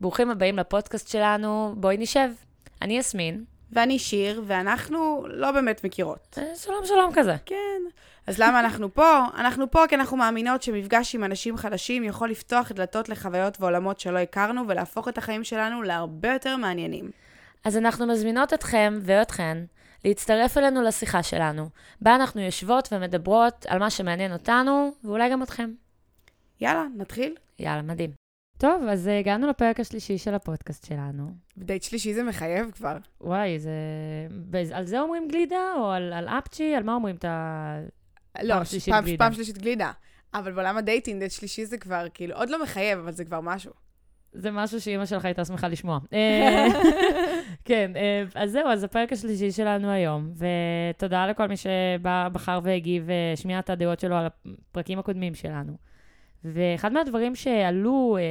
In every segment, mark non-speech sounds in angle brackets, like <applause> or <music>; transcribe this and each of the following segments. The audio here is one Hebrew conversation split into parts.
ברוכים הבאים לפודקאסט שלנו, בואי נשב. אני יסמין. ואני שיר, ואנחנו לא באמת מכירות. אה, שלום שלום כזה. כן. אז למה אנחנו פה? אנחנו פה כי אנחנו מאמינות שמפגש עם אנשים חדשים יכול לפתוח דלתות לחוויות ועולמות שלא הכרנו, ולהפוך את החיים שלנו להרבה יותר מעניינים. אז אנחנו מזמינות אתכם ואתכן להצטרף אלינו לשיחה שלנו, בה אנחנו יושבות ומדברות על מה שמעניין אותנו, ואולי גם אתכם. יאללה, נתחיל? יאללה, מדהים. טוב, אז אה, הגענו לפרק השלישי של הפודקאסט שלנו. דייט שלישי זה מחייב כבר. וואי, זה... על זה אומרים גלידה, או על, על אפצ'י? על מה אומרים את ה... לא, פעם שלישית פעם, גלידה. פעם שלישית גלידה. אבל בעולם ה dating, דייט שלישי זה כבר, כאילו, עוד לא מחייב, אבל זה כבר משהו. זה משהו שאימא שלך הייתה שמחה לשמוע. <laughs> אה, כן, אה, אז זהו, אז הפרק השלישי שלנו היום, ותודה לכל מי שבחר והגיב והשמיע את הדעות שלו על הפרקים הקודמים שלנו. ואחד מהדברים שעלו אה,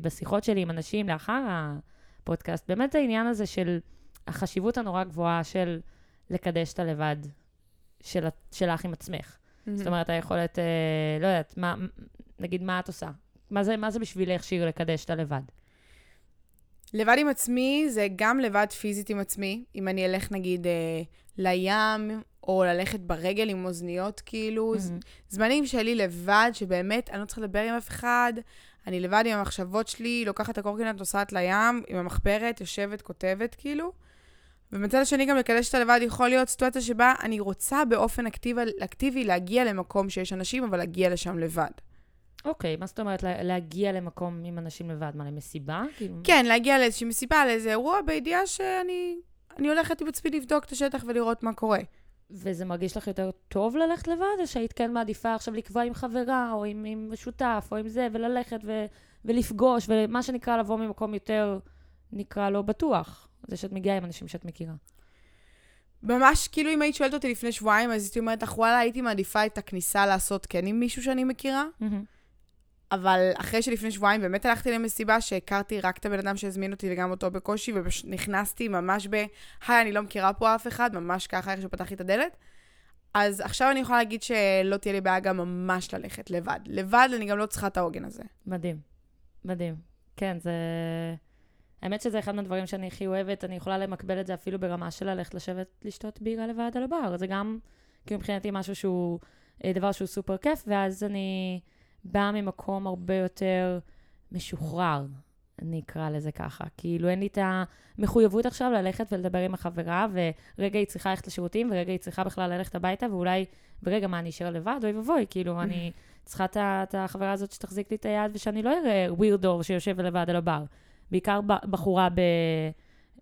בשיחות שלי עם אנשים לאחר הפודקאסט, באמת העניין הזה של החשיבות הנורא גבוהה של לקדש את הלבד של, שלך עם עצמך. זאת אומרת, היכולת, אה, לא יודעת, מה, נגיד, מה את עושה? מה זה, מה זה בשבילך, שיר, לקדש את הלבד? לבד עם עצמי זה גם לבד פיזית עם עצמי. אם אני אלך נגיד אה, לים, או ללכת ברגל עם אוזניות, כאילו, ז- זמנים שלי לבד, שבאמת אני לא צריכה לדבר עם אף אחד, אני לבד עם המחשבות שלי, לוקחת את הקורקינט, נוסעת לים, עם המחברת, יושבת, כותבת, כאילו. ומצד השני גם לקדש את הלבד יכול להיות סיטואציה שבה אני רוצה באופן אקטיבי, אקטיבי להגיע למקום שיש אנשים, אבל להגיע לשם לבד. אוקיי, מה זאת אומרת לה- להגיע למקום עם אנשים לבד? מה, למסיבה? כאילו... כן, להגיע לאיזושהי מסיבה, לאיזה אירוע, בידיעה שאני אני הולכת עם עצמי לבדוק את השטח ולראות מה קורה. וזה מרגיש לך יותר טוב ללכת לבד, או שהיית כן מעדיפה עכשיו לקבוע עם חברה, או עם, עם שותף, או עם זה, וללכת ו, ולפגוש, ומה שנקרא לבוא ממקום יותר, נקרא לו בטוח. זה שאת מגיעה עם אנשים שאת מכירה. ממש, כאילו אם היית שואלת אותי לפני שבועיים, אז הייתי אומרת לך, וואלה, הייתי מעדיפה את הכניסה לעשות כן עם מישהו שאני מכירה, אבל אחרי שלפני שבועיים באמת הלכתי למסיבה שהכרתי רק את הבן אדם שהזמין אותי וגם אותו בקושי, ונכנסתי ממש ב, היי, אני לא מכירה פה אף אחד, ממש ככה איך שפתחתי את הדלת. אז עכשיו אני יכולה להגיד שלא תהיה לי בעיה גם ממש ללכת לבד. לבד אני גם לא צריכה את העוגן הזה. מדהים. מדהים. כן, זה... האמת שזה אחד מהדברים שאני הכי אוהבת, אני יכולה למקבל את זה אפילו ברמה של ללכת לשבת לשתות בירה לבד על הבר. זה גם, כאילו מבחינתי משהו שהוא, אה, דבר שהוא סופר כיף, ואז אני באה ממקום הרבה יותר משוחרר, אני אקרא לזה ככה. כאילו אין לי את המחויבות עכשיו ללכת ולדבר עם החברה, ורגע היא צריכה ללכת לשירותים, ורגע היא צריכה בכלל ללכת הביתה, ואולי ברגע מה אני אשאר לבד, אוי ואבוי, כאילו <laughs> אני צריכה את החברה הזאת שתחזיק לי את היד, ושאני לא אראה ווירדור שיושב לבד על הבר. בעיקר בחורה ב,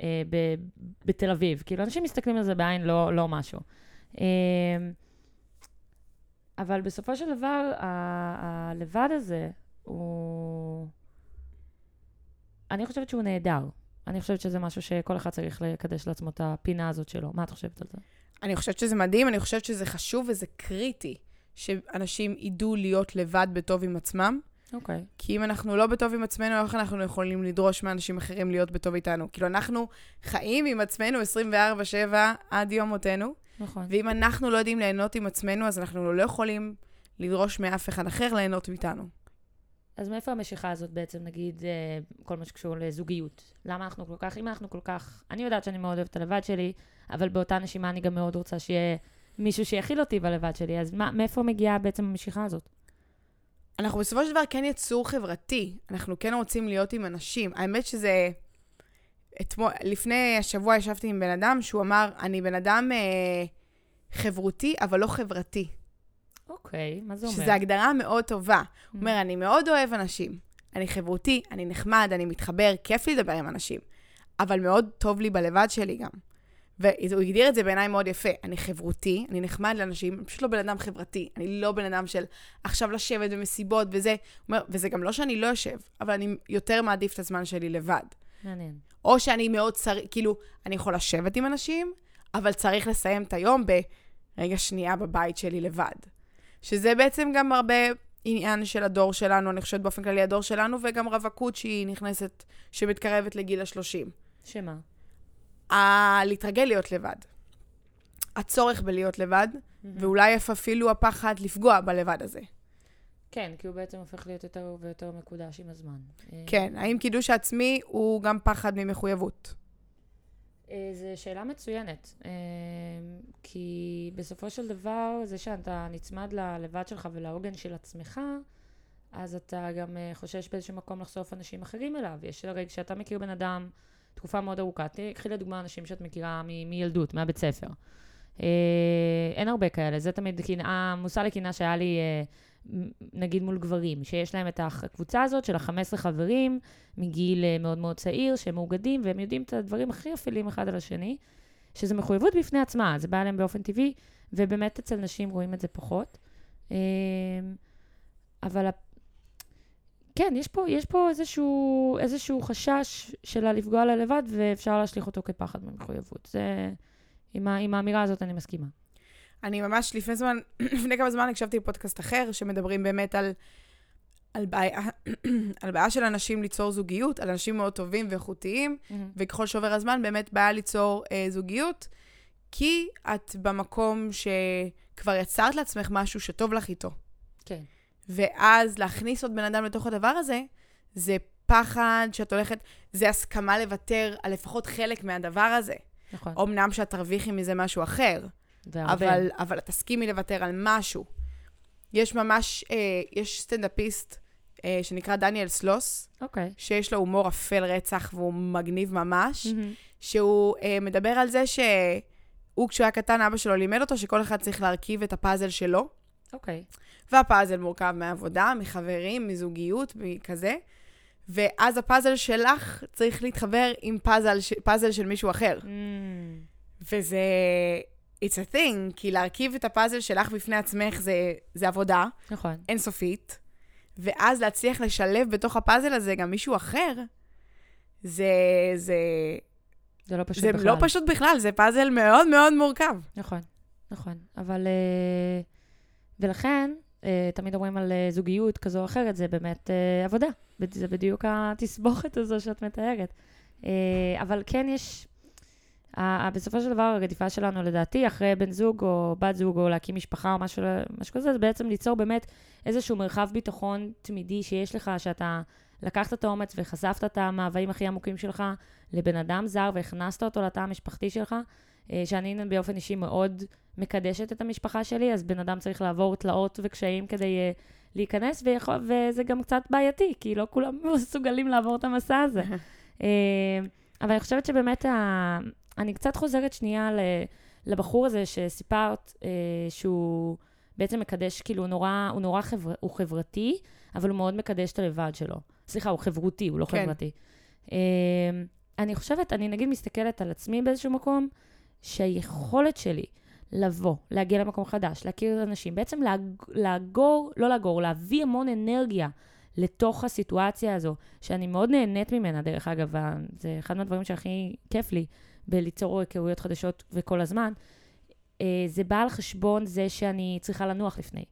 אה, ב, בתל אביב. כאילו, אנשים מסתכלים על זה בעין לא, לא משהו. אבל בסופו של דבר, הלבד הזה הוא... אני חושבת שהוא נהדר. אני חושבת שזה משהו שכל אחד צריך לקדש לעצמו את הפינה הזאת שלו. מה את חושבת על זה? אני חושבת שזה מדהים, אני חושבת שזה חשוב וזה קריטי שאנשים ידעו להיות לבד בטוב עם עצמם. אוקיי. כי אם אנחנו לא בטוב עם עצמנו, איך אנחנו יכולים לדרוש מאנשים אחרים להיות בטוב איתנו? כאילו, אנחנו חיים עם עצמנו 24-7 עד יום מותנו, נכון. ואם אנחנו לא יודעים ליהנות עם עצמנו, אז אנחנו לא יכולים לדרוש מאף אחד אחר ליהנות מאיתנו. אז מאיפה המשיכה הזאת בעצם, נגיד, אה, כל מה שקשור לזוגיות? למה אנחנו כל כך, אם אנחנו כל כך... אני יודעת שאני מאוד אוהבת את הלבד שלי, אבל באותה נשימה אני גם מאוד רוצה שיהיה מישהו שיכיל אותי בלבד שלי, אז מה, מאיפה מגיעה בעצם המשיכה הזאת? אנחנו בסופו של דבר כן יצור חברתי, אנחנו כן רוצים להיות עם אנשים. האמת שזה... אתמול, לפני השבוע ישבתי עם בן אדם שהוא אמר, אני בן אדם אה, חברותי, אבל לא חברתי. אוקיי, מה זה אומר? שזו הגדרה מאוד טובה. הוא אומר, אני מאוד אוהב אנשים. אני חברותי, אני נחמד, אני מתחבר, כיף לי לדבר עם אנשים. אבל מאוד טוב לי בלבד שלי גם. והוא הגדיר את זה בעיניי מאוד יפה. אני חברותי, אני נחמד לאנשים, אני פשוט לא בן אדם חברתי. אני לא בן אדם של עכשיו לשבת במסיבות וזה. אומר, וזה גם לא שאני לא יושב, אבל אני יותר מעדיף את הזמן שלי לבד. מעניין. או שאני מאוד צריך, כאילו, אני יכול לשבת עם אנשים, אבל צריך לסיים את היום ברגע שנייה בבית שלי לבד. שזה בעצם גם הרבה עניין של הדור שלנו, אני חושבת באופן כללי הדור שלנו, וגם רווקות שהיא נכנסת, שמתקרבת לגיל ה-30. שמה? ה- להתרגל להיות לבד. הצורך בלהיות לבד, ואולי אף אפילו הפחד לפגוע בלבד הזה. כן, כי הוא בעצם הופך להיות יותר ויותר מקודש עם הזמן. אה, כן, האם קידוש העצמי הוא גם פחד ממחויבות? אה, זו שאלה מצוינת, אה, כי בסופו של דבר, זה שאתה נצמד ללבד שלך ולעוגן של עצמך, אז אתה גם חושש באיזשהו מקום לחשוף אנשים אחרים אליו. יש הרי כשאתה מכיר בן אדם תקופה מאוד ארוכה, קחי לדוגמה אנשים שאת מכירה מ- מילדות, מהבית ספר. אין הרבה כאלה, זה תמיד קנאה, מושא לקנאה שהיה לי, נגיד מול גברים, שיש להם את הקבוצה הזאת של ה-15 חברים מגיל מאוד מאוד צעיר, שהם מאוגדים, והם יודעים את הדברים הכי אפלים אחד על השני, שזה מחויבות בפני עצמה, זה בא אליהם באופן טבעי, ובאמת אצל נשים רואים את זה פחות. אבל כן, יש פה, יש פה איזשהו, איזשהו חשש שלה לפגוע לה לבד, ואפשר להשליך אותו כפחד ממחויבות. זה, עם, ה, עם האמירה הזאת אני מסכימה. אני ממש לפני זמן, <clears throat> לפני כמה זמן הקשבתי לפודקאסט אחר, שמדברים באמת על, על, בעיה, <clears throat> על בעיה של אנשים ליצור זוגיות, על אנשים מאוד טובים ואיכותיים, mm-hmm. וככל שעובר הזמן, באמת בעיה ליצור אה, זוגיות, כי את במקום שכבר יצרת לעצמך משהו שטוב לך איתו. כן. ואז להכניס עוד בן אדם לתוך הדבר הזה, זה פחד שאת הולכת, זה הסכמה לוותר על לפחות חלק מהדבר הזה. נכון. אמנם שאת תרוויחי מזה משהו אחר, אבל, אבל תסכימי לוותר על משהו. יש ממש, אה, יש סטנדאפיסט אה, שנקרא דניאל סלוס, אוקיי. Okay. שיש לו הומור אפל רצח והוא מגניב ממש, mm-hmm. שהוא אה, מדבר על זה שהוא, כשהוא היה קטן, אבא שלו לימד אותו שכל אחד צריך להרכיב את הפאזל שלו. אוקיי. Okay. והפאזל מורכב מעבודה, מחברים, מזוגיות, מכזה. ואז הפאזל שלך צריך להתחבר עם פאזל, פאזל של מישהו אחר. Mm. וזה... it's a thing, כי להרכיב את הפאזל שלך בפני עצמך זה, זה עבודה. נכון. אינסופית. ואז להצליח לשלב בתוך הפאזל הזה גם מישהו אחר, זה... זה... זה לא פשוט זה בכלל. זה לא פשוט בכלל, זה פאזל מאוד מאוד מורכב. נכון, נכון. אבל... Uh, ולכן, uh, תמיד אומרים על uh, זוגיות כזו או אחרת, זה באמת עבודה. זה בדיוק התסבוכת הזו שאת מתארת. אבל כן יש... בסופו של דבר, הרדיפה שלנו, לדעתי, אחרי בן זוג או בת זוג, או להקים משפחה או משהו, משהו כזה, זה בעצם ליצור באמת איזשהו מרחב ביטחון תמידי שיש לך, שאתה לקחת את האומץ וחשפת את המאוויים הכי עמוקים שלך לבן אדם זר והכנסת אותו לתא המשפחתי שלך, אה, שאני באופן אישי מאוד מקדשת את המשפחה שלי, אז בן אדם צריך לעבור תלאות וקשיים כדי uh, להיכנס, ויכול, וזה גם קצת בעייתי, כי לא כולם <laughs> מסוגלים לעבור את המסע הזה. uh, <laughs> אבל אני חושבת שבאמת. אני קצת חוזרת שנייה לבחור הזה שסיפרת, אה, שהוא בעצם מקדש, כאילו, נורא, הוא נורא חבר, הוא חברתי, אבל הוא מאוד מקדש את הלבד שלו. סליחה, הוא חברותי, הוא לא כן. חברתי. אה, אני חושבת, אני נגיד מסתכלת על עצמי באיזשהו מקום, שהיכולת שלי לבוא, להגיע למקום חדש, להכיר אנשים, בעצם לאגור, לא לאגור, להביא המון אנרגיה לתוך הסיטואציה הזו, שאני מאוד נהנית ממנה, דרך אגב, זה אחד מהדברים שהכי כיף לי. בליצור היכרויות חדשות וכל הזמן, אה, זה בא על חשבון זה שאני צריכה לנוח לפני.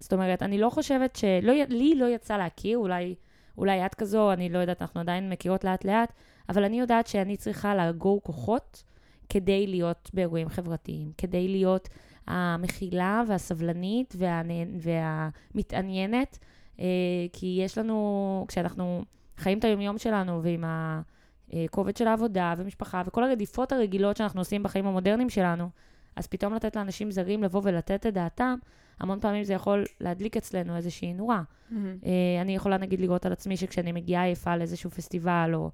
זאת אומרת, אני לא חושבת שלא, לי לא יצא להכיר, אולי, אולי את כזו, אני לא יודעת, אנחנו עדיין מכירות לאט-לאט, אבל אני יודעת שאני צריכה לאגור כוחות כדי להיות באירועים חברתיים, כדי להיות המכילה והסבלנית והנ... והמתעניינת, אה, כי יש לנו, כשאנחנו חיים את היומיום שלנו ועם ה... כובד של העבודה ומשפחה וכל הרדיפות הרגילות שאנחנו עושים בחיים המודרניים שלנו, אז פתאום לתת לאנשים זרים לבוא ולתת את דעתם, המון פעמים זה יכול להדליק אצלנו איזושהי נורה. Mm-hmm. אני יכולה נגיד לראות על עצמי שכשאני מגיעה עייפה לאיזשהו פסטיבל, או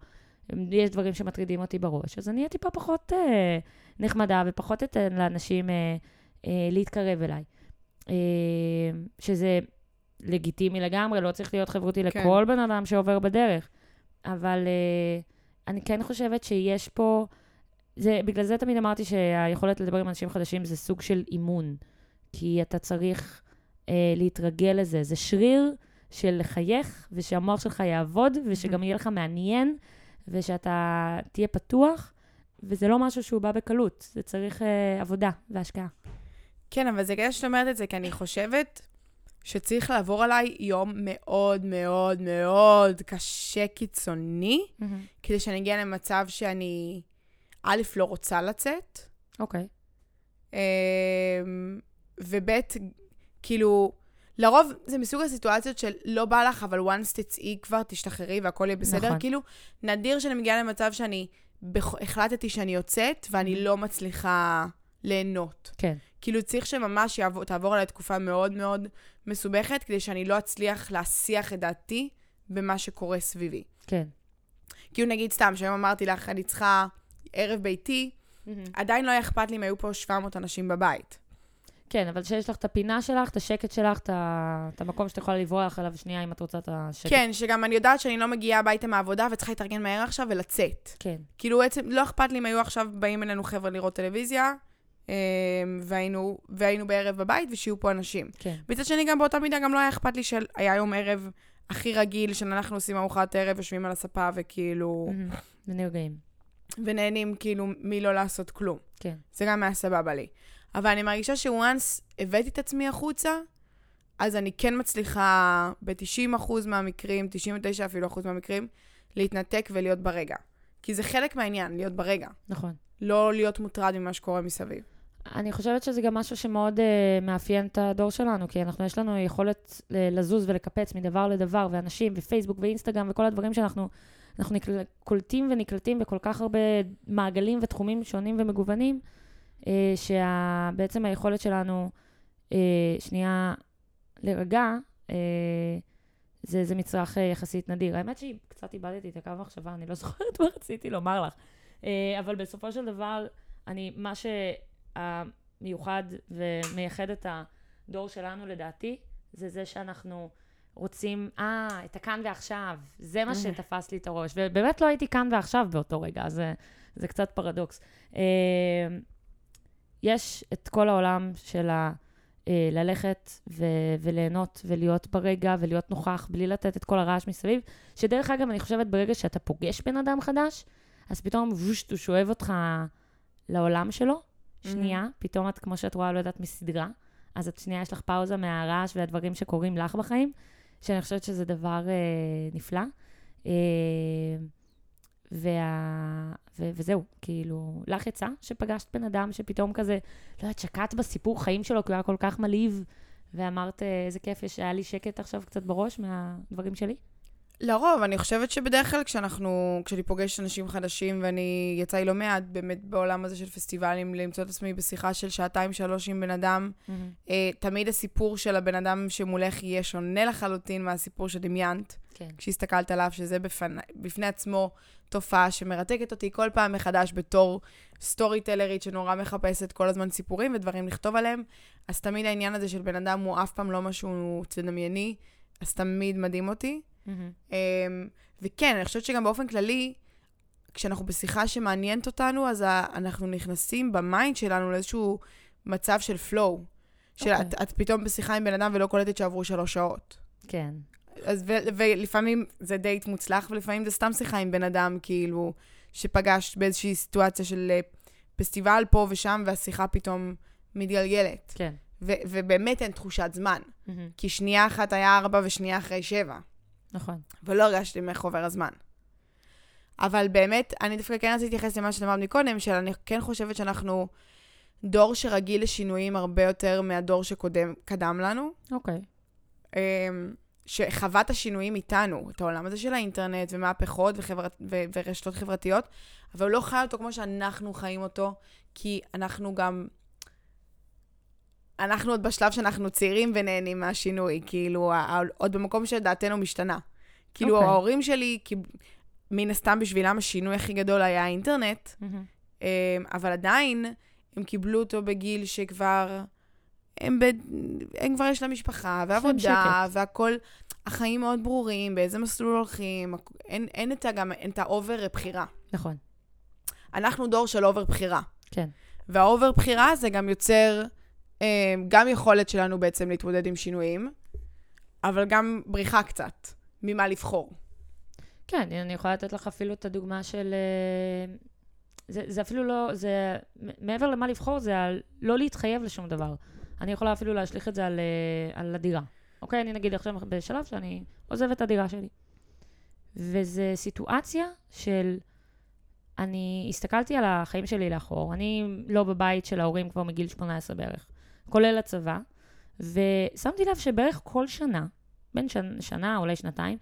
יש דברים שמטרידים אותי בראש, אז אני אהיה טיפה פחות אה, נחמדה ופחות אתן לאנשים אה, אה, להתקרב אליי. אה, שזה לגיטימי לגמרי, לא צריך להיות חברותי כן. לכל בן אדם שעובר בדרך. אבל... אה, אני כן חושבת שיש פה, זה, בגלל זה תמיד אמרתי שהיכולת לדבר עם אנשים חדשים זה סוג של אימון, כי אתה צריך אה, להתרגל לזה. זה שריר של לחייך, ושהמוח שלך יעבוד, ושגם יהיה לך מעניין, ושאתה תהיה פתוח, וזה לא משהו שהוא בא בקלות, זה צריך אה, עבודה והשקעה. כן, אבל זה כדאי שאת אומרת את זה, כי אני חושבת שצריך לעבור עליי יום מאוד מאוד מאוד קשה, קיצוני, mm-hmm. כדי שאני אגיע למצב שאני, א', לא רוצה לצאת. אוקיי. Okay. אמ, וב', כאילו, לרוב זה מסוג הסיטואציות של לא בא לך, אבל once תצאי כבר, תשתחררי והכל יהיה בסדר. נכון. כאילו, נדיר שאני מגיעה למצב שאני בכ... החלטתי שאני יוצאת, ואני לא מצליחה ליהנות. כן, כאילו, צריך שממש יעבור, תעבור עליי תקופה מאוד מאוד מסובכת, כדי שאני לא אצליח להסיח את דעתי במה שקורה סביבי. כן. כאילו, נגיד סתם, שהיום אמרתי לך, אני צריכה ערב ביתי, עדיין לא היה אכפת לי אם היו פה 700 אנשים בבית. כן, אבל שיש לך את הפינה שלך, את השקט שלך, את ה- את המקום שאת יכולה לברוח עליו שנייה אם את רוצה את השקט. כן, שגם אני יודעת שאני לא מגיעה הביתה מהעבודה וצריכה להתארגן מהר עכשיו ולצאת. כן, כאילו, בעצם לא אכפת לי אם היו עכשיו באים אלינו חבר'ה לראות טלוויזיה, והיינו, והיינו בערב בבית ושיהיו פה אנשים. כן. מצד שני, גם באותה מידה, גם לא היה אכפת לי שהיה יום ערב הכי רגיל, שאנחנו עושים ארוחת ערב, יושבים על הספה וכאילו, מהמם. ונרגעים. ונהנים כאילו מלא לעשות כלום. כן. זה גם היה סבבה לי. אבל אני מרגישה שוואנס הבאתי את עצמי החוצה, אז אני כן מצליחה ב-90% מהמקרים, 99 אפילו אחוז מהמקרים, להתנתק ולהיות ברגע. כי זה חלק מהעניין, להיות ברגע. נכון. לא להיות מוטרד ממה שקורה מסביב. אני חושבת שזה גם משהו שמאוד uh, מאפיין את הדור שלנו, כי אנחנו, יש לנו יכולת ל- לזוז ולקפץ מדבר לדבר, ואנשים, ופייסבוק ואינסטגרם וכל הדברים שאנחנו אנחנו נקל, קולטים ונקלטים בכל כך הרבה מעגלים ותחומים שונים ומגוונים, uh, שבעצם היכולת שלנו, uh, שנייה, להירגע, uh, זה, זה מצרך uh, יחסית נדיר. האמת שקצת איבדתי את הקו המחשבה, אני לא <laughs> זוכרת מה רציתי לומר לך. Uh, אבל בסופו של דבר, אני, מה שהמיוחד ומייחד את הדור שלנו לדעתי, זה זה שאנחנו רוצים, אה, את הכאן ועכשיו, זה מה שתפס לי את הראש. ובאמת לא הייתי כאן ועכשיו באותו רגע, זה, זה קצת פרדוקס. Uh, יש את כל העולם של ה... אה, ללכת ו- וליהנות ולהיות ברגע ולהיות נוכח בלי לתת את כל הרעש מסביב, שדרך אגב, אני חושבת ברגע שאתה פוגש בן אדם חדש, אז פתאום וושט, הוא שואב אותך לעולם שלו, שנייה, פתאום את, כמו שאת רואה, לא יודעת, מסדרה, אז את שנייה, יש לך פאוזה מהרעש והדברים שקורים לך בחיים, שאני חושבת שזה דבר אה, נפלא. אה, וה... ו... וזהו, כאילו, לך יצא שפגשת בן אדם שפתאום כזה, לא יודעת, שקעת בסיפור חיים שלו, כי הוא היה כל כך מלהיב, ואמרת, "אה, איזה כיף יש, היה לי שקט עכשיו קצת בראש מהדברים שלי? לרוב, אני חושבת שבדרך כלל כשאנחנו, כשאני פוגשת אנשים חדשים, ואני, יצא לי לא מעט באמת בעולם הזה של פסטיבלים, למצוא את עצמי בשיחה של שעתיים-שלוש עם בן אדם, אה, תמיד הסיפור של הבן אדם שמולך יהיה שונה לחלוטין מהסיפור שדמיינת, כן. כשהסתכלת עליו, שזה בפני, בפני עצמו תופעה שמרתקת אותי כל פעם מחדש בתור סטורי טלרית שנורא מחפשת כל הזמן סיפורים ודברים לכתוב עליהם. אז תמיד העניין הזה של בן אדם הוא אף פעם לא משהו תדמייני, זה תמיד מדהים אותי. אמ, וכן, אני חושבת שגם באופן כללי, כשאנחנו בשיחה שמעניינת אותנו, אז אנחנו נכנסים ב mind שלנו לאיזשהו מצב של flow. של אוקיי. את, את פתאום בשיחה עם בן אדם ולא קולטת שעברו שלוש שעות. כן. אז ו- ולפעמים זה דייט מוצלח, ולפעמים זה סתם שיחה עם בן אדם, כאילו, שפגשת באיזושהי סיטואציה של אה, פסטיבל פה ושם, והשיחה פתאום מתגלגלת. כן. ו- ובאמת אין תחושת זמן. כי שנייה אחת היה ארבע ושנייה אחרי שבע. נכון. ולא הרגשתי איך עובר הזמן. אבל באמת, אני דווקא כן רציתי להתייחס למה שאמרת מקודם, שאני כן חושבת שאנחנו דור שרגיל לשינויים הרבה יותר מהדור שקדם לנו, אוקיי. אמ, שחווה את השינויים איתנו, את העולם הזה של האינטרנט ומהפכות וחברת, ו- ורשתות חברתיות, אבל הוא לא חי אותו כמו שאנחנו חיים אותו, כי אנחנו גם... אנחנו עוד בשלב שאנחנו צעירים ונהנים מהשינוי, כאילו, עוד במקום שדעתנו משתנה. כאילו, אוקיי. ההורים שלי, כי מן הסתם בשבילם השינוי הכי גדול היה האינטרנט, אמ, אבל עדיין הם קיבלו אותו בגיל שכבר, הם, ב, הם כבר יש להם משפחה ועבודה, והכל, החיים מאוד ברורים, באיזה מסלול הולכים, אין, אין את ה, גם, אין את ה over בחירה. נכון. אנחנו דור של over בחירה. כן. וה over בחירה זה גם יוצר גם יכולת שלנו בעצם להתמודד עם שינויים, אבל גם בריחה קצת ממה לבחור. כן, אני יכולה לתת לך אפילו את הדוגמה של... אה, זה, זה אפילו לא, זה, מעבר למה לבחור, זה על לא להתחייב לשום דבר. אני יכולה אפילו להשליך את זה על, אה, על הדירה. אוקיי, אני נגיד עכשיו בשלב שאני עוזבת את הדירה שלי. וזו סיטואציה של... אני הסתכלתי על החיים שלי לאחור, אני לא בבית של ההורים כבר מגיל 18 בערך, כולל הצבא, ושמתי לב שבערך כל שנה, בין שנה, שנה אולי שנתיים,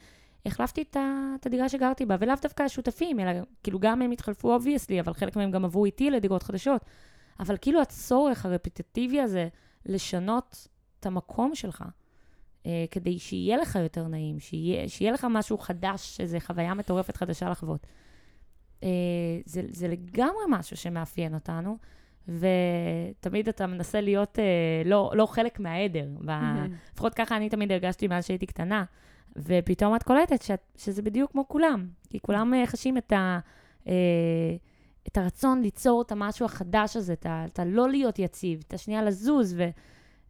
החלפתי את, את הדירה שגרתי בה, ולאו דווקא השותפים, אלא כאילו גם הם התחלפו obviously, אבל חלק מהם גם עברו איתי לדירות חדשות. אבל כאילו הצורך הרפטטיבי הזה לשנות את המקום שלך, אה, כדי שיהיה לך יותר נעים, שיהיה, שיהיה לך משהו חדש, איזו חוויה מטורפת חדשה לחוות. אה, זה, זה לגמרי משהו שמאפיין אותנו, ותמיד אתה מנסה להיות אה, לא, לא חלק מהעדר. לפחות ככה אני תמיד הרגשתי מאז שהייתי קטנה. ופתאום את קולטת שאת, שזה בדיוק כמו כולם, כי כולם אה, חשים את, ה, אה, את הרצון ליצור את המשהו החדש הזה, את, ה, את הלא להיות יציב, את השנייה לזוז,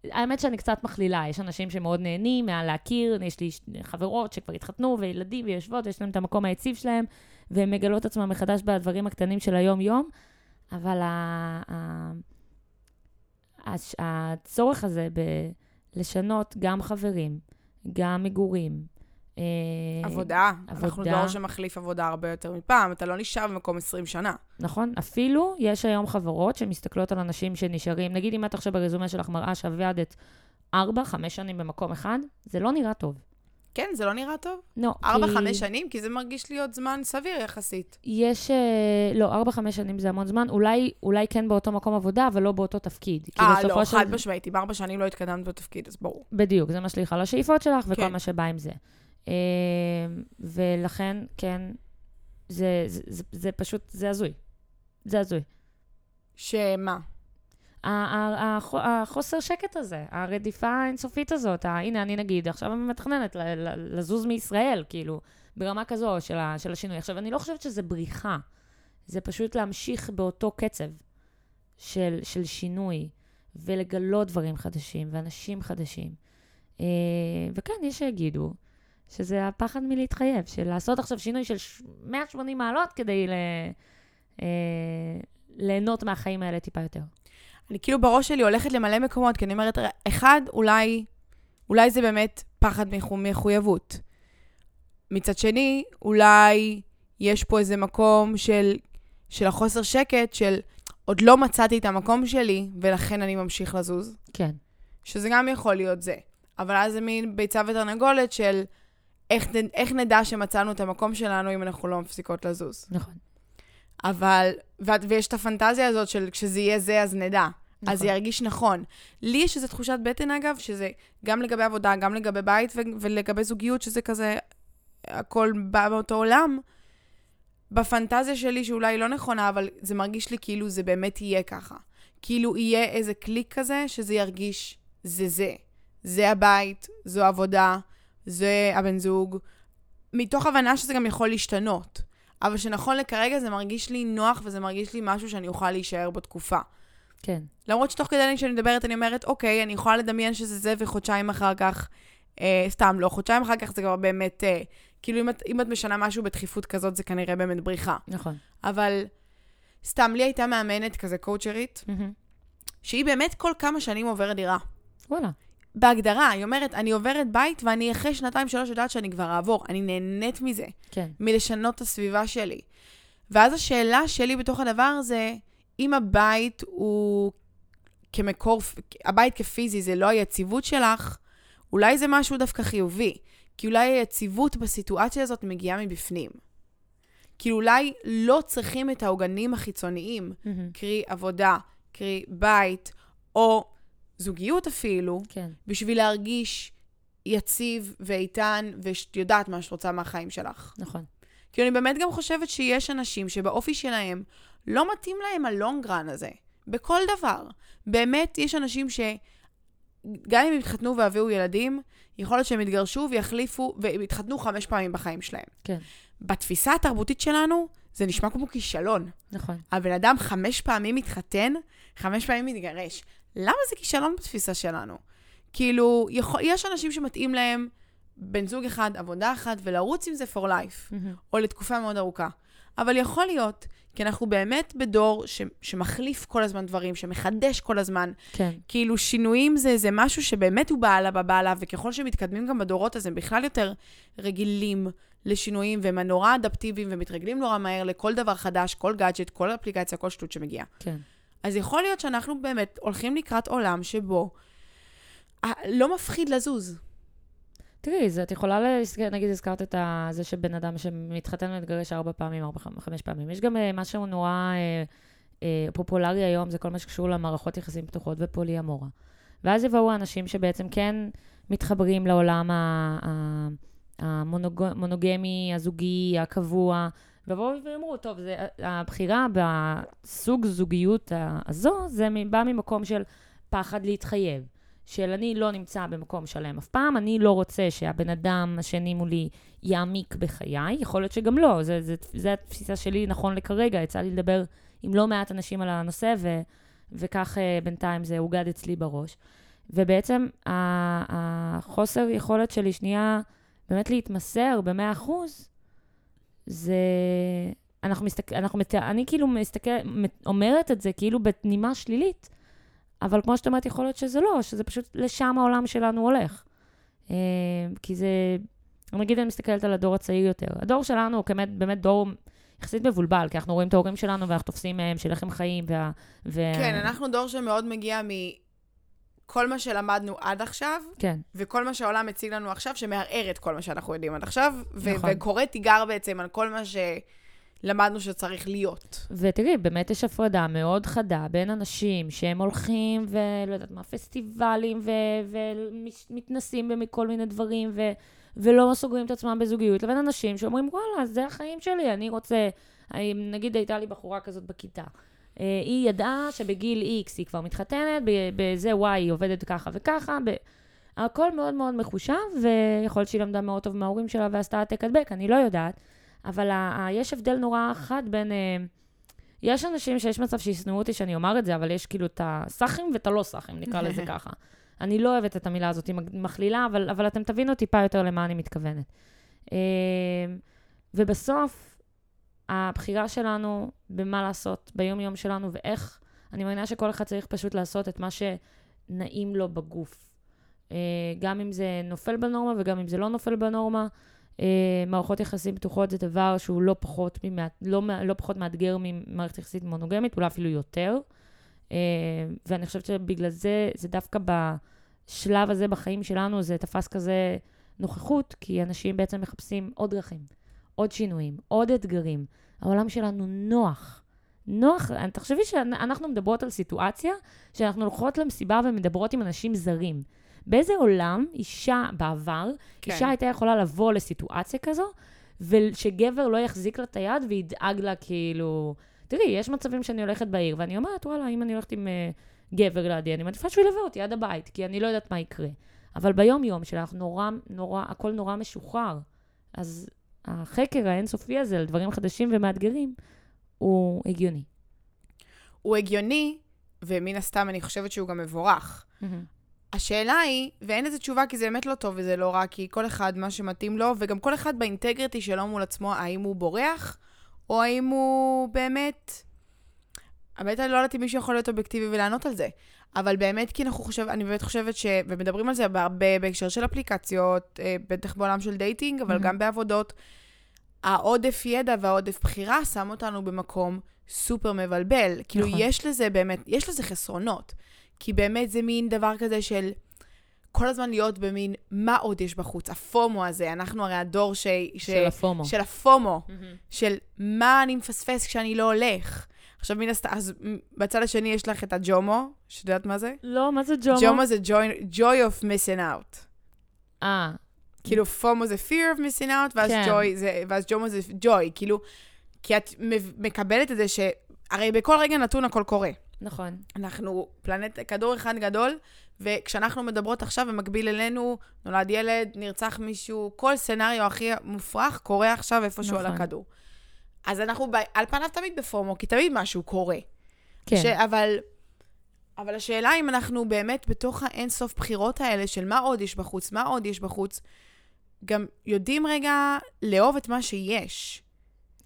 והאמת שאני קצת מכלילה, יש אנשים שמאוד נהנים מהלהכיר, יש לי חברות שכבר התחתנו, וילדים ויושבות, ויש להם את המקום היציב שלהם, והם מגלות עצמם מחדש בדברים הקטנים של היום-יום, אבל ה, ה, ה, הצורך הזה בלשנות גם חברים, גם מגורים, אה, עבודה. עבודה. אנחנו דור שמחליף עבודה הרבה יותר מפעם, אתה לא נשאר במקום 20 שנה. נכון, אפילו יש היום חברות שמסתכלות על אנשים שנשארים, נגיד אם את עכשיו ברזומה שלך מראה שעבדת 4-5 שנים במקום אחד, זה לא נראה טוב. כן, זה לא נראה טוב? לא, ארבע, כי... חמש שנים? כי זה מרגיש להיות זמן סביר יחסית. יש, אה, לא, ארבע, חמש שנים זה המון זמן. אולי, אולי כן באותו מקום עבודה, אבל לא באותו תפקיד. אה, לא, של... חד משמעית. אם ארבע שנים לא התקדמת בתפקיד, אז ברור. בדיוק, זה משליך על השאיפות שלך וכל כן. מה שבא עם זה. אה, ולכן, כן, זה, זה, זה, זה פשוט, זה הזוי. זה הזוי. שמה? החוסר שקט הזה, הרדיפה האינסופית הזאת, הנה, אני נגיד, עכשיו אני מתכננת לזוז מישראל, כאילו, ברמה כזו של, השינוי. עכשיו, אני לא חושבת שזה בריחה, זה פשוט להמשיך באותו קצב של, של שינוי, ולגלות דברים חדשים, ואנשים חדשים. אה, וכן, יש שיגידו שזה הפחד מלהתחייב, של לעשות עכשיו שינוי של 180 מעלות כדי ל... אה, ליהנות מהחיים האלה טיפה יותר. אני כאילו בראש שלי הולכת למלא מקומות, כי אני אומרת, אחד, אולי, אולי זה באמת פחד מחויבות. מצד שני, אולי יש פה איזה מקום של, של החוסר שקט, של עוד לא מצאתי את המקום שלי, ולכן אני ממשיך לזוז. כן. שזה גם יכול להיות זה. אבל אז זה מין ביצה ותרנגולת של איך, איך נדע שמצאנו את המקום שלנו אם אנחנו לא מפסיקות לזוז. נכון. אבל, ו, ויש את הפנטזיה הזאת של כשזה יהיה זה, אז נדע. נכון. אז זה ירגיש נכון. לי יש איזו תחושת בטן, אגב, שזה גם לגבי עבודה, גם לגבי בית ו- ולגבי זוגיות, שזה כזה, הכל בא מאותו עולם. בפנטזיה שלי, שאולי לא נכונה, אבל זה מרגיש לי כאילו זה באמת יהיה ככה. כאילו יהיה איזה קליק כזה, שזה ירגיש, זה זה. זה הבית, זו עבודה, זה הבן זוג, מתוך הבנה שזה גם יכול להשתנות. אבל שנכון לכרגע זה מרגיש לי נוח וזה מרגיש לי משהו שאני אוכל להישאר בתקופה. כן. למרות שתוך כדי שאני מדברת, אני אומרת, אוקיי, אני יכולה לדמיין שזה זה, וחודשיים אחר כך, אה, סתם לא, חודשיים אחר כך זה כבר באמת, אה, כאילו אם את, אם את משנה משהו בדחיפות כזאת, זה כנראה באמת בריחה. נכון. אבל סתם, לי הייתה מאמנת כזה קואוצ'רית, mm-hmm. שהיא באמת כל כמה שנים עוברת דירה. וואלה. בהגדרה, היא אומרת, אני עוברת בית ואני אחרי שנתיים, שלוש יודעת שאני כבר אעבור. אני נהנית מזה. כן. מלשנות את הסביבה שלי. ואז השאלה שלי בתוך הדבר זה, אם הבית הוא כמקור, הבית כפיזי זה לא היציבות שלך, אולי זה משהו דווקא חיובי. כי אולי היציבות בסיטואציה הזאת מגיעה מבפנים. כי אולי לא צריכים את העוגנים החיצוניים, mm-hmm. קרי עבודה, קרי בית, או זוגיות אפילו, כן. בשביל להרגיש יציב ואיתן, ושאת יודעת מה שאת רוצה מהחיים שלך. נכון. כי אני באמת גם חושבת שיש אנשים שבאופי שלהם לא מתאים להם הלונגרן הזה, בכל דבר. באמת, יש אנשים שגם אם הם יתחתנו והביאו ילדים, יכול להיות שהם יתגרשו ויחליפו, ויתחתנו חמש פעמים בחיים שלהם. כן. בתפיסה התרבותית שלנו, זה נשמע כמו כישלון. נכון. הבן אדם חמש פעמים מתחתן, חמש פעמים מתגרש. למה זה כישלון בתפיסה שלנו? כאילו, יכול, יש אנשים שמתאים להם בן זוג אחד, עבודה אחת, ולרוץ עם זה for life, mm-hmm. או לתקופה מאוד ארוכה. אבל יכול להיות, כי אנחנו באמת בדור ש, שמחליף כל הזמן דברים, שמחדש כל הזמן. כן. כאילו, שינויים זה, זה משהו שבאמת הוא בעלה בבעלה, וככל שמתקדמים גם בדורות, אז הם בכלל יותר רגילים לשינויים, והם נורא אדפטיביים, ומתרגלים נורא מהר לכל דבר חדש, כל גאדג'ט, כל אפליקציה, כל שטות שמגיעה. כן. אז יכול להיות שאנחנו באמת הולכים לקראת עולם שבו אה, לא מפחיד לזוז. תראי, את יכולה, להזכ... נגיד הזכרת את. זה שבן אדם שמתחתן ומתגרש ארבע פעמים, ארבע, חמש פעמים. יש גם uh, משהו נורא uh, uh, פופולרי היום, זה כל מה שקשור למערכות יחסים פתוחות ופוליאמורה. ואז יבואו אנשים שבעצם כן מתחברים לעולם המונוגמי, הזוגי, הקבוע, ויבואו ויאמרו, טוב, זה, הבחירה בסוג זוגיות הזו, זה בא ממקום של פחד להתחייב. של אני לא נמצא במקום שלם אף פעם, אני לא רוצה שהבן אדם השני מולי יעמיק בחיי, יכול להיות שגם לא, זה, זה, זה התפיסה שלי נכון לכרגע, יצא לי לדבר עם לא מעט אנשים על הנושא, ו, וכך uh, בינתיים זה הוגד אצלי בראש. ובעצם החוסר יכולת שלי שנייה באמת להתמסר ב-100%, זה... אנחנו מסתכל... אנחנו מת... אני כאילו מסתכל... אומרת את זה כאילו בנימה שלילית, אבל כמו שאת אומרת, יכול להיות שזה לא, שזה פשוט לשם העולם שלנו הולך. אה, כי זה... נגיד אני מסתכלת על הדור הצעיר יותר. הדור שלנו הוא באמת, באמת דור יחסית מבולבל, כי אנחנו רואים את ההורים שלנו ואנחנו תופסים מהם של איך הם חיים. וה, וה... כן, אנחנו דור שמאוד מגיע מ... כל מה שלמדנו עד עכשיו, כן. וכל מה שהעולם מציג לנו עכשיו, שמערער את כל מה שאנחנו יודעים עד עכשיו, נכון. וקורא תיגר בעצם על כל מה שלמדנו שצריך להיות. ותראי, באמת יש הפרדה מאוד חדה בין אנשים שהם הולכים ולא יודעת מה, פסטיבלים, ומתנסים בכל מיני דברים, ו... ולא סוגרים את עצמם בזוגיות, לבין אנשים שאומרים, וואלה, זה החיים שלי, אני רוצה... נגיד הייתה לי בחורה כזאת בכיתה. אה, היא ידעה שבגיל X היא כבר מתחתנת, בזה Y היא עובדת ככה וככה, ב... הכל מאוד מאוד מחושב, ויכול להיות שהיא למדה מאוד טוב מההורים שלה ועשתה העתק הדבק, אני לא יודעת, אבל ה- ה- יש הבדל נורא חד בין... Uh, יש אנשים שיש מצב שישנאו אותי שאני אומר את זה, אבל יש כאילו את הסאחים ואת הלא סאחים, נקרא <laughs> לזה ככה. אני לא אוהבת את המילה הזאת, היא מכלילה, אבל, אבל אתם תבינו טיפה יותר למה אני מתכוונת. Uh, ובסוף, הבחירה שלנו במה לעשות ביום-יום שלנו ואיך, אני מאמינה שכל אחד צריך פשוט לעשות את מה שנעים לו בגוף. אה, גם אם זה נופל בנורמה וגם אם זה לא נופל בנורמה. אה, מערכות יחסים פתוחות זה דבר שהוא לא פחות, ממעט, לא, לא פחות מאתגר ממערכת יחסית מונוגמית, אולי אפילו יותר. אה, ואני חושבת שבגלל זה, זה דווקא בשלב הזה בחיים שלנו, זה תפס כזה נוכחות, כי אנשים בעצם מחפשים עוד דרכים. עוד שינויים, עוד אתגרים. העולם שלנו נוח. נוח, תחשבי שאנחנו מדברות על סיטואציה שאנחנו הולכות למסיבה ומדברות עם אנשים זרים. באיזה עולם אישה בעבר, כן. אישה הייתה יכולה לבוא לסיטואציה כזו, ושגבר לא יחזיק לה את היד וידאג לה כאילו... תראי, יש מצבים שאני הולכת בעיר, ואני אומרת, וואלה, אם אני הולכת עם uh, גבר לידי, אני מעדיפה שהוא ילווה אותי עד הבית, כי אני לא יודעת מה יקרה. אבל ביום-יום שלך נורא, נורא, הכל נורא משוחרר. אז החקר האינסופי הזה על דברים חדשים ומאתגרים, הוא הגיוני. הוא הגיוני, ומן הסתם אני חושבת שהוא גם מבורך. Mm-hmm. השאלה היא, ואין לזה תשובה כי זה באמת לא טוב וזה לא רע, כי כל אחד מה שמתאים לו, וגם כל אחד ב integrity שלו מול עצמו, האם הוא בורח, או האם הוא באמת... האמת, אני לא יודעת אם מישהו יכול להיות אובייקטיבי ולענות על זה. אבל באמת, כי אנחנו חושבים, אני באמת חושבת ש... ומדברים על זה בהרבה בהקשר של אפליקציות, אה, בטח בעולם של dating, אבל mm-hmm. גם בעבודות. העודף ידע והעודף בחירה שם אותנו במקום סופר מבלבל. נכון. כאילו, יש לזה באמת, יש לזה חסרונות. כי באמת זה מין דבר כזה של כל הזמן להיות במין, מה עוד יש בחוץ? הפומו הזה, אנחנו הרי הדור ש... ש... של הפומו. של הפומו. Mm-hmm. של מה אני מפספס כשאני לא הולך. עכשיו, מן הסתם, אז בצד השני יש לך את הג'ומו, שאת יודעת מה זה? לא, מה זה ג'ומו? ג'ומו זה joy, joy of missing out. אה. כאילו, פומו זה fear of missing out, ואז, כן. joy זה, ואז ג'ומו זה joy. כאילו, כי את מקבלת את זה ש... הרי בכל רגע נתון הכל קורה. נכון. אנחנו פלנט, כדור אחד גדול, וכשאנחנו מדברות עכשיו, במקביל אלינו, נולד ילד, נרצח מישהו, כל סצנריו הכי מופרך קורה עכשיו איפשהו נכון. על הכדור. אז אנחנו ב... על פניו תמיד בפומו, כי תמיד משהו קורה. כן. ש... אבל, אבל השאלה אם אנחנו באמת בתוך האינסוף בחירות האלה של מה עוד יש בחוץ, מה עוד יש בחוץ, גם יודעים רגע לאהוב את מה שיש.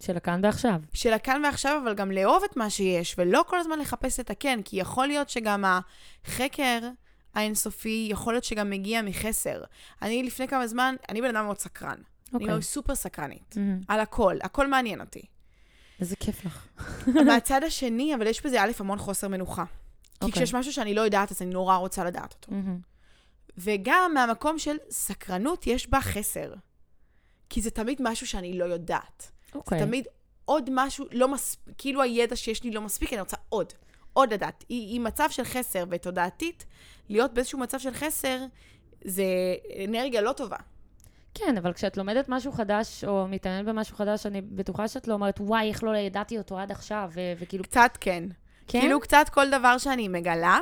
של הכאן ועכשיו. של הכאן ועכשיו, אבל גם לאהוב את מה שיש, ולא כל הזמן לחפש את הכן, כי יכול להיות שגם החקר האינסופי, יכול להיות שגם מגיע מחסר. אני לפני כמה זמן, אני בן אדם מאוד סקרן. Okay. אני אוקיי. סופר סקרנית. Mm-hmm. על הכל, הכל מעניין אותי. איזה כיף לך. מהצד <laughs> השני, אבל יש בזה א', המון חוסר מנוחה. כי okay. אוקיי. כשיש משהו שאני לא יודעת, אז אני נורא רוצה לדעת אותו. Mm-hmm. וגם מהמקום של סקרנות יש בה חסר. כי זה תמיד משהו שאני לא יודעת. אוקיי. זה תמיד עוד משהו, לא מספיק, כאילו הידע שיש לי לא מספיק, אני רוצה עוד. עוד לדעת. היא, היא מצב של חסר, ותודעתית, להיות באיזשהו מצב של חסר, זה אנרגיה לא טובה. כן, אבל כשאת לומדת משהו חדש, או מתעניינת במשהו חדש, אני בטוחה שאת לא אומרת, וואי, איך לא ידעתי אותו עד עכשיו, ו- וכאילו... קצת כן. כן? כאילו קצת כל דבר שאני מגלה,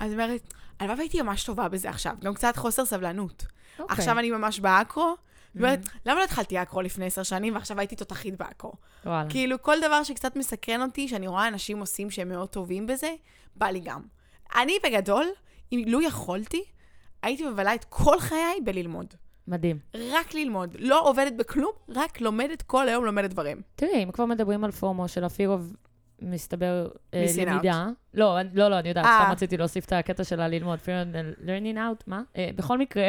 אז אומרת, הלוואי והייתי ממש טובה בזה עכשיו. גם קצת חוסר סבלנות. אוקיי. עכשיו אני ממש באקרו, אומרת, למה לא התחלתי אקרו לפני עשר שנים ועכשיו הייתי תותחית באקרו? וואלה. כאילו, כל דבר שקצת מסקרן אותי, שאני רואה אנשים עושים שהם מאוד טובים בזה, בא לי גם. אני בגדול, אם לו יכולתי, הייתי מבלה את כל חיי בללמוד. מדהים. רק ללמוד. לא עובדת בכלום, רק לומדת כל היום, לומדת דברים. תראי, אם כבר מדברים על פומו של הפירוב, מסתבר אה. למידה. לא, לא, לא, אני יודעת, אה. סתם רציתי להוסיף את הקטע שלה ללמוד. learning out, מה? אה, בכל מקרה,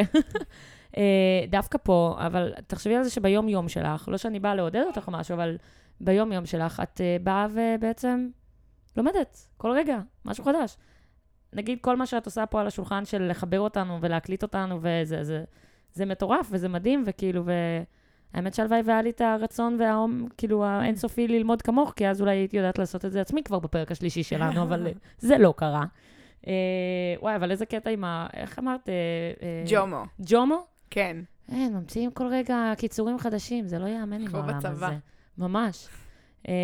<laughs> דווקא פה, אבל תחשבי על זה שביום-יום שלך, לא שאני באה לעודד אותך או משהו, אבל ביום-יום שלך, את אה, באה ובעצם לומדת, כל רגע, משהו חדש. נגיד, כל מה שאת עושה פה על השולחן של לחבר אותנו ולהקליט אותנו, וזה זה, זה מטורף וזה מדהים, וכאילו, והאמת שהלוואי והיה לי את הרצון והאום, כאילו, האינסופי ללמוד כמוך, כי אז אולי הייתי יודעת לעשות את זה עצמי כבר בפרק השלישי שלנו, <laughs> אבל אה, זה לא קרה. אה, וואי, אבל איזה קטע עם ה... איך אמרת? אה, אה, ג'ומו. ג'ומו? כן. אין, ממציאים כל רגע קיצורים חדשים, זה לא ייאמן עם כמו העולם בצבא. הזה. ממש. אה,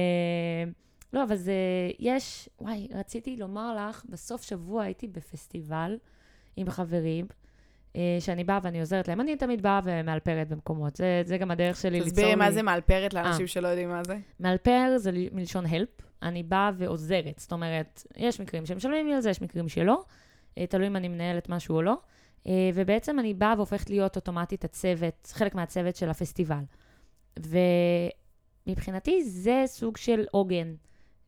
לא, אבל זה, יש, וואי, רציתי לומר לך, בסוף שבוע הייתי בפסטיבל עם חברים, אה, שאני באה ואני עוזרת להם. אני תמיד באה ומאלפרת במקומות. זה, זה גם הדרך שלי ליצור תסבירי לי... מה זה מאלפרת לאנשים אה. שלא יודעים מה זה. מאלפר זה מלשון help, אני באה ועוזרת. זאת אומרת, יש מקרים שמשלמים לי על זה, יש מקרים שלא, אה, תלוי אם אני מנהלת משהו או לא. אה, ובעצם אני באה והופכת להיות אוטומטית הצוות, חלק מהצוות של הפסטיבל. ומבחינתי זה סוג של עוגן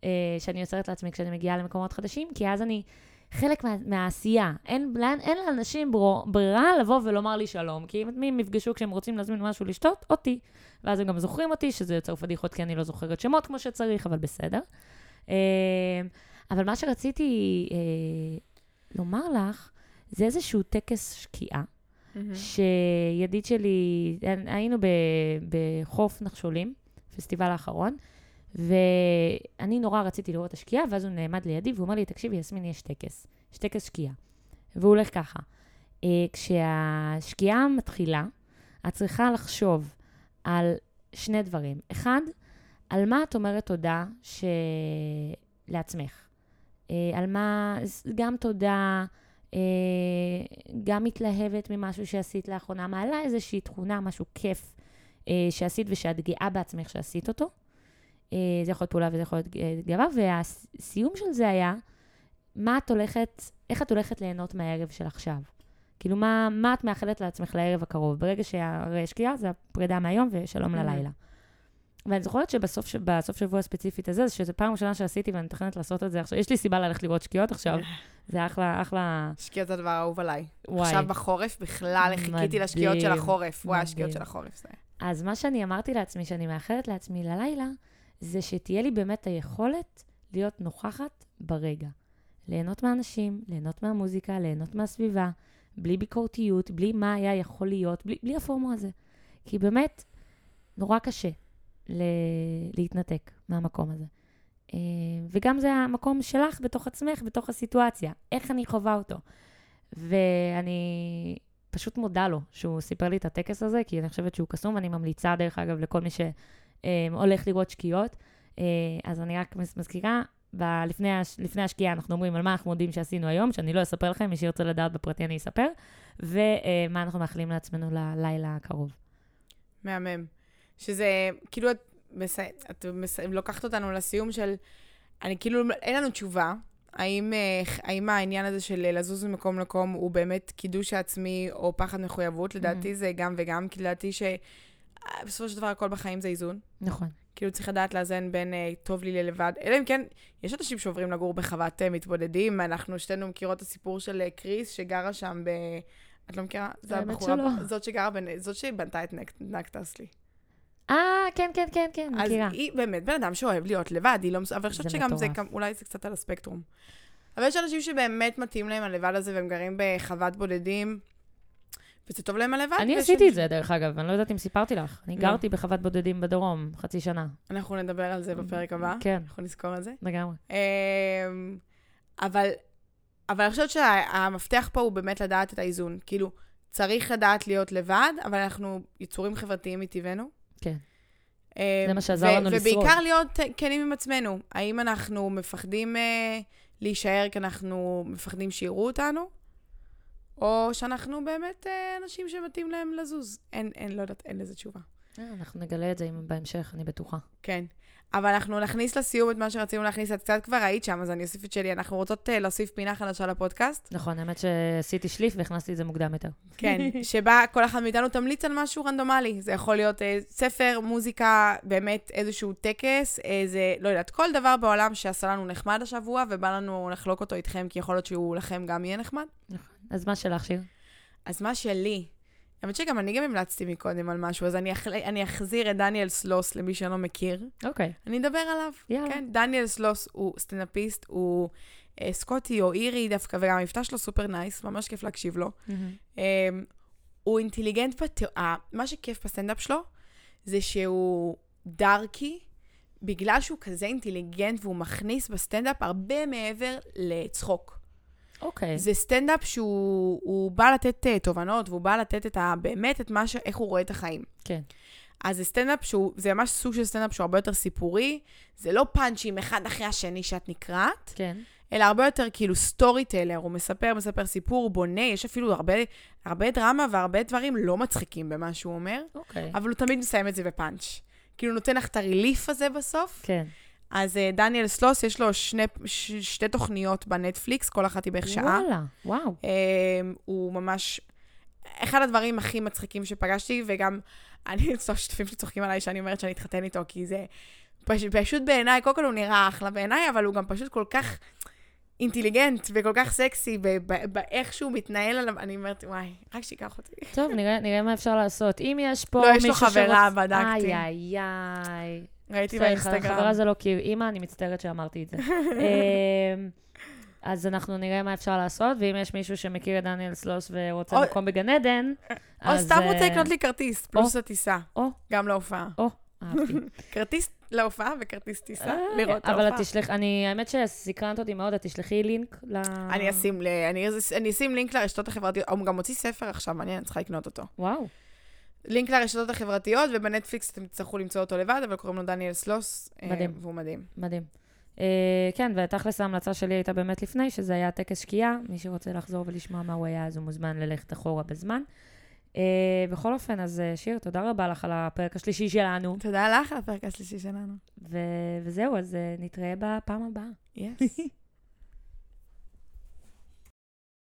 אה, שאני יוצרת לעצמי כשאני מגיעה למקומות חדשים, כי אז אני חלק מה, מהעשייה. אין, לאן, אין לאנשים ברו, ברירה לבוא ולומר לי שלום, כי אם הם יפגשו כשהם רוצים להזמין משהו לשתות, אותי. ואז הם גם זוכרים אותי, שזה יוצר פדיחות כי אני לא זוכרת שמות כמו שצריך, אבל בסדר. אה, אבל מה שרציתי אה, לומר לך, זה איזשהו טקס שקיעה, שידיד שלי, היינו ב, בחוף נחשולים, פסטיבל האחרון, ואני נורא רציתי לראות את השקיעה, ואז הוא נעמד לידי והוא אומר לי, תקשיבי, יסמין, יש טקס, יש טקס שקיעה. והוא הולך ככה, אה, כשהשקיעה מתחילה, את צריכה לחשוב על שני דברים. אחד, על מה את אומרת תודה ש... לעצמך. אה, על מה, גם תודה, אה, גם מתלהבת ממשהו שעשית לאחרונה, מעלה איזושהי תכונה, משהו כיף שעשית ושאת גאה בעצמך שעשית אותו. אה, זה יכול להיות פעולה וזה יכול להיות אה, גאווה, והסיום של זה היה, מה את הולכת, איך את הולכת ליהנות מהערב של עכשיו? כאילו, מה, מה את מאחלת לעצמך לערב הקרוב? ברגע שהרי שקיעה זה הפרידה מהיום ושלום Mhm. ללילה. ואני זוכרת שבסוף ש- בסוף שבוע הספציפית הזה, שזו פעם ראשונה שעשיתי ואני מתכננת לעשות את זה עכשיו, יש לי סיבה ללכת לראות שקיעות עכשיו, זה אחלה, אחלה, שקיעות זה הדבר האהוב עליי. וואי. עכשיו בחורף, בכלל חיכיתי לשקיעות של מדהים, החורף. וואי, השקיעות מדהים. של החורף זה. אז מה שאני אמרתי לעצמי, שאני מאחלת לעצמי ללילה, זה שתהיה לי באמת היכולת להיות נוכחת ברגע. ליהנות מהאנשים, ליהנות מהמוזיקה, ליהנות מהסביבה, בלי ביקורתיות, בלי מה היה יכול להיות, בלי, בלי הפורמו הזה. כי באמת, נורא קשה ל- להתנתק מהמקום הזה. אה, וגם זה המקום שלך בתוך עצמך, בתוך הסיטואציה. איך אני חווה אותו. ואני פשוט מודה לו שהוא סיפר לי את הטקס הזה, כי אני חושבת שהוא קסום, ואני ממליצה, דרך אגב, לכל מי שהולך לראות שקיעות. אה, אז אני רק מז- מזכירה, ב- לפני, הש- לפני השקיעה אנחנו אומרים על מה אנחנו מודים שעשינו היום, שאני לא אספר לכם, מי שירצה לדעת בפרטי אני אספר, ומה אנחנו מאחלים לעצמנו ללילה הקרוב. מהמם. שזה, כאילו, את, מס... את מס... לוקחת אותנו לסיום של, אני כאילו, אין לנו תשובה. האם, אה, האם העניין הזה של לזוז ממקום למקום הוא באמת קידוש העצמי או פחד מחויבות? לדעתי זה גם וגם, כי לדעתי שבסופו של דבר הכל בחיים זה איזון. נכון. כאילו צריך לדעת לאזן בין אה, טוב לי ללבד, אלא אם כן, יש אנשים שעוברים לגור בחוות אה, מתבודדים, אנחנו שתינו מכירות את הסיפור של אה, קריס, שגרה שם ב... את לא מכירה? זו האמת הבחורה, שלא. זאת שגרה, בנ... זאת שבנתה את נק... נקטסלי. אה, כן, כן, כן, כן, אז מכירה. היא באמת בן אדם שאוהב להיות לבד, היא לא... מס- אבל אני חושבת זה שגם זה, מטורף. גם- אולי זה קצת על הספקטרום. אבל יש אנשים שבאמת מתאים להם הלבד הזה, והם גרים בחוות בודדים, וזה טוב להם הלבד. אני עשיתי את זה, דרך אגב, אני לא יודעת אם סיפרתי לך. אני לא. גרתי בחוות בודדים בדרום, חצי שנה. אנחנו נדבר על זה בפרק הבא. כן, אנחנו נזכור את זה. לגמרי. אמ, אבל, אני חושבת שהמפתח פה הוא באמת לדעת את האיזון. כאילו, צריך לדעת להיות לבד, אבל אנחנו יצורים חברתיים מטבענו. כן. אמ, זה מה שעזר לנו לשרוד. ובעיקר להיות כנים עם עצמנו. האם אנחנו מפחדים אה, להישאר כי אנחנו מפחדים שיראו אותנו, או שאנחנו באמת אה, אנשים שמתאים להם לזוז. אין, אין, לא יודעת, אין לזה תשובה. אה, אנחנו נגלה את זה בהמשך, אני בטוחה. כן. אבל אנחנו נכניס לסיום את מה שרצינו להכניס. את קצת כבר היית שם, אז אני אוסיף את שלי. אנחנו רוצות uh, להוסיף פינה חדשה לפודקאסט. נכון, האמת שעשיתי שליף והכנסתי את זה מוקדם יותר. כן, <laughs> שבה כל אחד מאיתנו תמליץ על משהו רנדומלי. זה יכול להיות uh, ספר, מוזיקה, באמת איזשהו טקס, איזה, לא יודעת, כל דבר בעולם שעשה לנו נחמד השבוע, ובא לנו לחלוק אותו איתכם, כי יכול להיות שהוא לכם גם יהיה נחמד. אז מה שלך, שיר? אז מה שלי, האמת שגם אני גם המלצתי מקודם על משהו, אז אני, אח... אני אחזיר את דניאל סלוס למי שלא מכיר. אוקיי, אני אדבר עליו. יאללה. כן, דניאל סלוס הוא סטנדאפיסט, הוא אה, סקוטי או אירי דווקא, וגם המבטא שלו סופר nice, ממש כיף להקשיב לו. אה, הוא אינטליגנט, בת... אה, מה שכיף בסטנדאפ שלו, זה שהוא darky, בגלל שהוא כזה אינטליגנט והוא מכניס בסטנדאפ הרבה מעבר לצחוק. אוקיי. זה סטנדאפ שהוא הוא בא לתת uh, תובנות, והוא בא לתת את ה... באמת את מה ש... איך הוא רואה את החיים. כן. אז זה סטנדאפ שהוא, זה ממש סוג של סטנדאפ שהוא הרבה יותר סיפורי, זה לא פאנצ'ים אחד אחרי השני שאת נקרעת, כן. אלא הרבה יותר כאילו story teller, הוא מספר, מספר סיפור, בונה, יש אפילו הרבה, הרבה דרמה והרבה דברים לא מצחיקים במה שהוא אומר, אוקיי. אבל הוא תמיד מסיים את זה בפאנץ'. כאילו נותן לך את ה relief הזה בסוף. כן. אז uh, דניאל סלוס, יש לו שני, ש, שתי תוכניות בנטפליקס, כל אחת היא בערך שעה. וואלה, וואו. Um, הוא ממש אחד הדברים הכי מצחיקים שפגשתי, וגם <laughs> אני, אצלו שותפים שלי צוחקים עליי שאני אומרת שאני אתחתן איתו, כי זה פש, פשוט בעיניי, קודם כל הוא נראה אחלה בעיניי, אבל הוא גם פשוט כל כך אינטליגנט וכל כך סקסי, באיך שהוא מתנהל עליו, אני אומרת, וואי, רק שיקח אותי. טוב, נראה, נראה מה אפשר לעשות. אם יש פה לא, מישהו יש לו חברה, שרוצ- בדקתי. איי, איי, איי. ראיתי באינסטגרם. חברה זה לא כי אימא, אני מצטערת שאמרתי את זה. <laughs> אמ, אז אנחנו נראה מה אפשר לעשות, ואם יש מישהו שמכיר את דניאל סלוס ורוצה או- מקום בגן עדן, או אז... סתם רוצה אה, לקנות לי כרטיס, פלוס הטיסה. או. גם להופעה. או, <laughs> אהבתי. כרטיס להופעה וכרטיס טיסה, אה, לראות את אבל ההופעה. את תשלח, אני, האמת שסקרנת אותי מאוד, את תשלחי לינק ל... אשים, אני אשים לינק לרשתות החברתיות, הוא גם מוציא ספר עכשיו, מעניין, אני צריכה לקנות אותו. וואו, לינק לרשתות החברתיות, ובנטפליקס אתם תצטרכו למצוא אותו לבד, אבל קוראים לו דניאל סלוס. אה, מדהים. והוא מדהים. מדהים. Uh, כן, ותכלס ההמלצה שלי הייתה באמת לפני, שזה היה טקס שקיעה. מי שרוצה לחזור ולשמוע מה הוא היה, אז הוא מוזמן ללכת אחורה בזמן. Uh, בכל אופן, אז שיר, תודה רבה לך על הפרק השלישי שלנו. תודה לך על הפרק השלישי שלנו. וזהו, אז uh, נתראה בפעם הבאה. יס. <laughs>